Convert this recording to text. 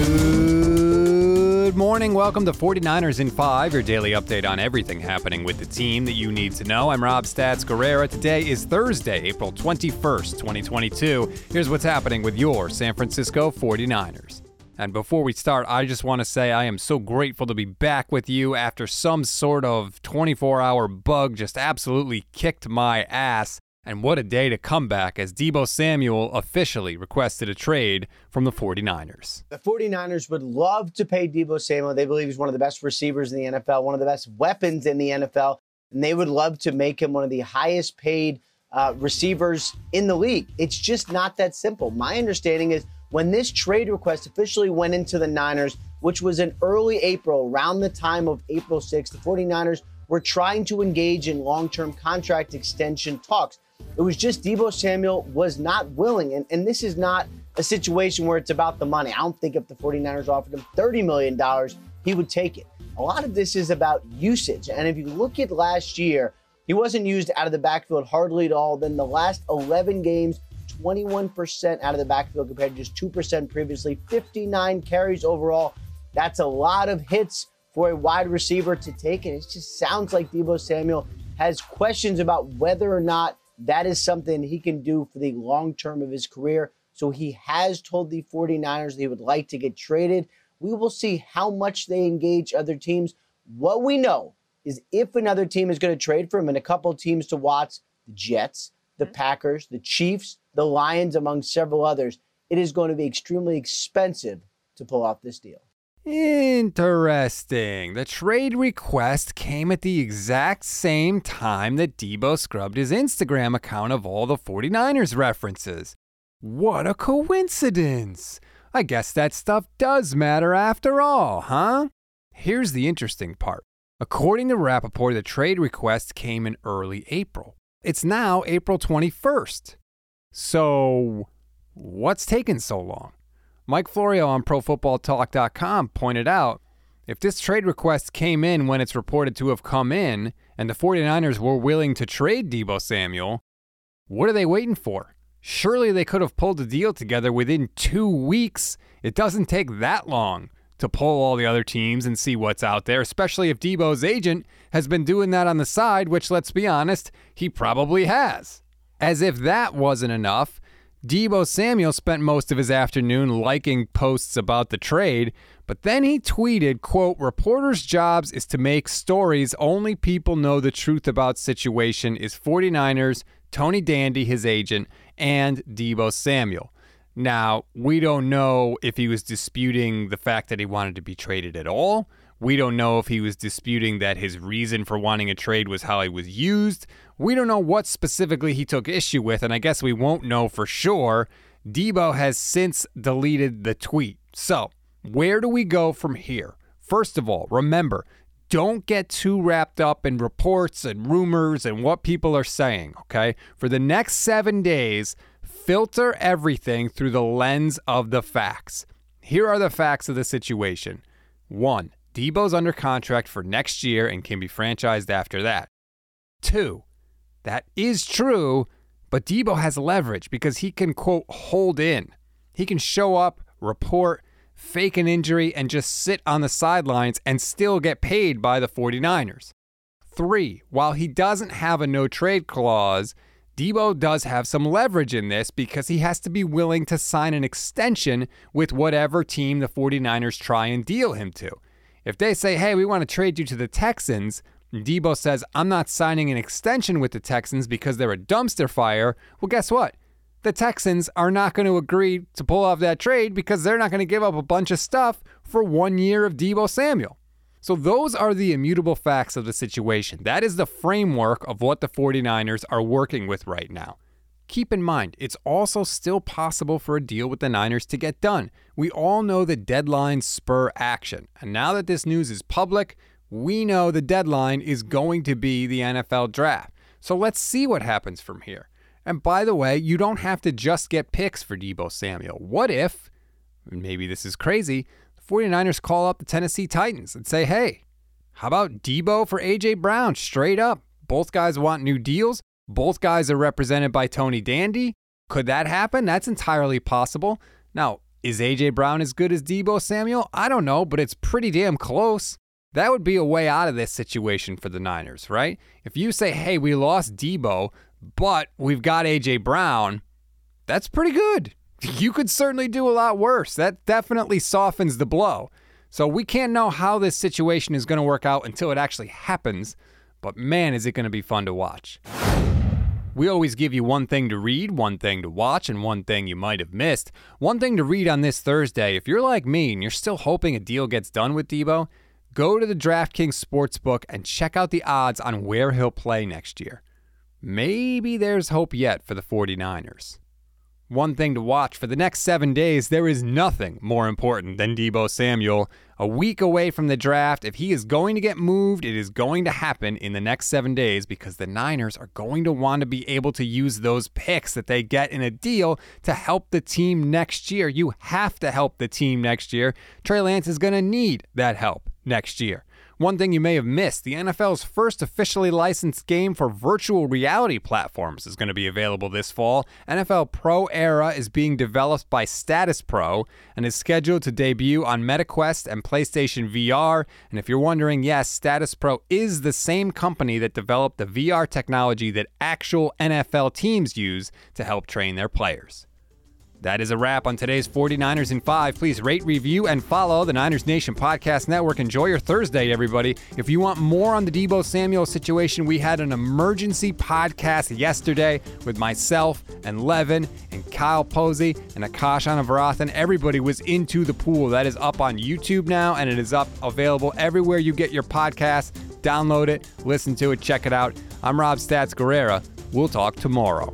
Good morning. Welcome to 49ers in 5, your daily update on everything happening with the team that you need to know. I'm Rob Stats Guerrera. Today is Thursday, April 21st, 2022. Here's what's happening with your San Francisco 49ers. And before we start, I just want to say I am so grateful to be back with you after some sort of 24 hour bug just absolutely kicked my ass. And what a day to come back as Deebo Samuel officially requested a trade from the 49ers. The 49ers would love to pay Deebo Samuel. They believe he's one of the best receivers in the NFL, one of the best weapons in the NFL, and they would love to make him one of the highest paid uh, receivers in the league. It's just not that simple. My understanding is when this trade request officially went into the Niners, which was in early April, around the time of April 6th, the 49ers were trying to engage in long term contract extension talks. It was just Deebo Samuel was not willing. And, and this is not a situation where it's about the money. I don't think if the 49ers offered him $30 million, he would take it. A lot of this is about usage. And if you look at last year, he wasn't used out of the backfield hardly at all. Then the last 11 games, 21% out of the backfield compared to just 2% previously, 59 carries overall. That's a lot of hits for a wide receiver to take. And it just sounds like Deebo Samuel has questions about whether or not that is something he can do for the long term of his career. So he has told the 49ers that he would like to get traded. We will see how much they engage other teams. What we know is if another team is going to trade for him and a couple teams to watch the Jets, the mm-hmm. Packers, the Chiefs, the Lions, among several others, it is going to be extremely expensive to pull off this deal. Interesting. The trade request came at the exact same time that Deebo scrubbed his Instagram account of all the 49ers references. What a coincidence! I guess that stuff does matter after all, huh? Here's the interesting part. According to Rapoport, the trade request came in early April. It's now April 21st. So, what's taken so long? Mike Florio on ProFootballTalk.com pointed out if this trade request came in when it's reported to have come in and the 49ers were willing to trade Deebo Samuel, what are they waiting for? Surely they could have pulled a deal together within two weeks. It doesn't take that long to pull all the other teams and see what's out there, especially if Deebo's agent has been doing that on the side, which, let's be honest, he probably has. As if that wasn't enough, Deebo Samuel spent most of his afternoon liking posts about the trade, but then he tweeted, quote, reporters' jobs is to make stories only people know the truth about situation is 49ers, Tony Dandy, his agent, and Deebo Samuel. Now, we don't know if he was disputing the fact that he wanted to be traded at all. We don't know if he was disputing that his reason for wanting a trade was how he was used. We don't know what specifically he took issue with, and I guess we won't know for sure. Deebo has since deleted the tweet. So, where do we go from here? First of all, remember, don't get too wrapped up in reports and rumors and what people are saying, okay? For the next seven days, filter everything through the lens of the facts. Here are the facts of the situation. One, Deebo's under contract for next year and can be franchised after that. Two, that is true, but Deebo has leverage because he can, quote, hold in. He can show up, report, fake an injury, and just sit on the sidelines and still get paid by the 49ers. Three, while he doesn't have a no trade clause, Deebo does have some leverage in this because he has to be willing to sign an extension with whatever team the 49ers try and deal him to. If they say, hey, we want to trade you to the Texans, Deebo says, I'm not signing an extension with the Texans because they're a dumpster fire. Well, guess what? The Texans are not going to agree to pull off that trade because they're not going to give up a bunch of stuff for one year of Deebo Samuel. So, those are the immutable facts of the situation. That is the framework of what the 49ers are working with right now. Keep in mind, it's also still possible for a deal with the Niners to get done. We all know that deadlines spur action. And now that this news is public, we know the deadline is going to be the NFL draft. So let's see what happens from here. And by the way, you don't have to just get picks for Deebo Samuel. What if, maybe this is crazy, the 49ers call up the Tennessee Titans and say, hey, how about Deebo for A.J. Brown straight up? Both guys want new deals. Both guys are represented by Tony Dandy. Could that happen? That's entirely possible. Now, Is A.J. Brown as good as Deebo Samuel? I don't know, but it's pretty damn close. That would be a way out of this situation for the Niners, right? If you say, hey, we lost Deebo, but we've got A.J. Brown, that's pretty good. You could certainly do a lot worse. That definitely softens the blow. So we can't know how this situation is going to work out until it actually happens, but man, is it going to be fun to watch. We always give you one thing to read, one thing to watch, and one thing you might have missed. One thing to read on this Thursday if you're like me and you're still hoping a deal gets done with Deebo, go to the DraftKings Sportsbook and check out the odds on where he'll play next year. Maybe there's hope yet for the 49ers. One thing to watch for the next seven days, there is nothing more important than Deebo Samuel. A week away from the draft, if he is going to get moved, it is going to happen in the next seven days because the Niners are going to want to be able to use those picks that they get in a deal to help the team next year. You have to help the team next year. Trey Lance is going to need that help next year. One thing you may have missed the NFL's first officially licensed game for virtual reality platforms is going to be available this fall. NFL Pro Era is being developed by Status Pro and is scheduled to debut on MetaQuest and PlayStation VR. And if you're wondering, yes, Status Pro is the same company that developed the VR technology that actual NFL teams use to help train their players. That is a wrap on today's 49ers in 5. Please rate, review, and follow the Niners Nation Podcast Network. Enjoy your Thursday, everybody. If you want more on the Deebo Samuel situation, we had an emergency podcast yesterday with myself and Levin and Kyle Posey and Akash Anavarathan. Everybody was into the pool. That is up on YouTube now, and it is up available everywhere you get your podcast. Download it, listen to it, check it out. I'm Rob Stats Guerrera. We'll talk tomorrow.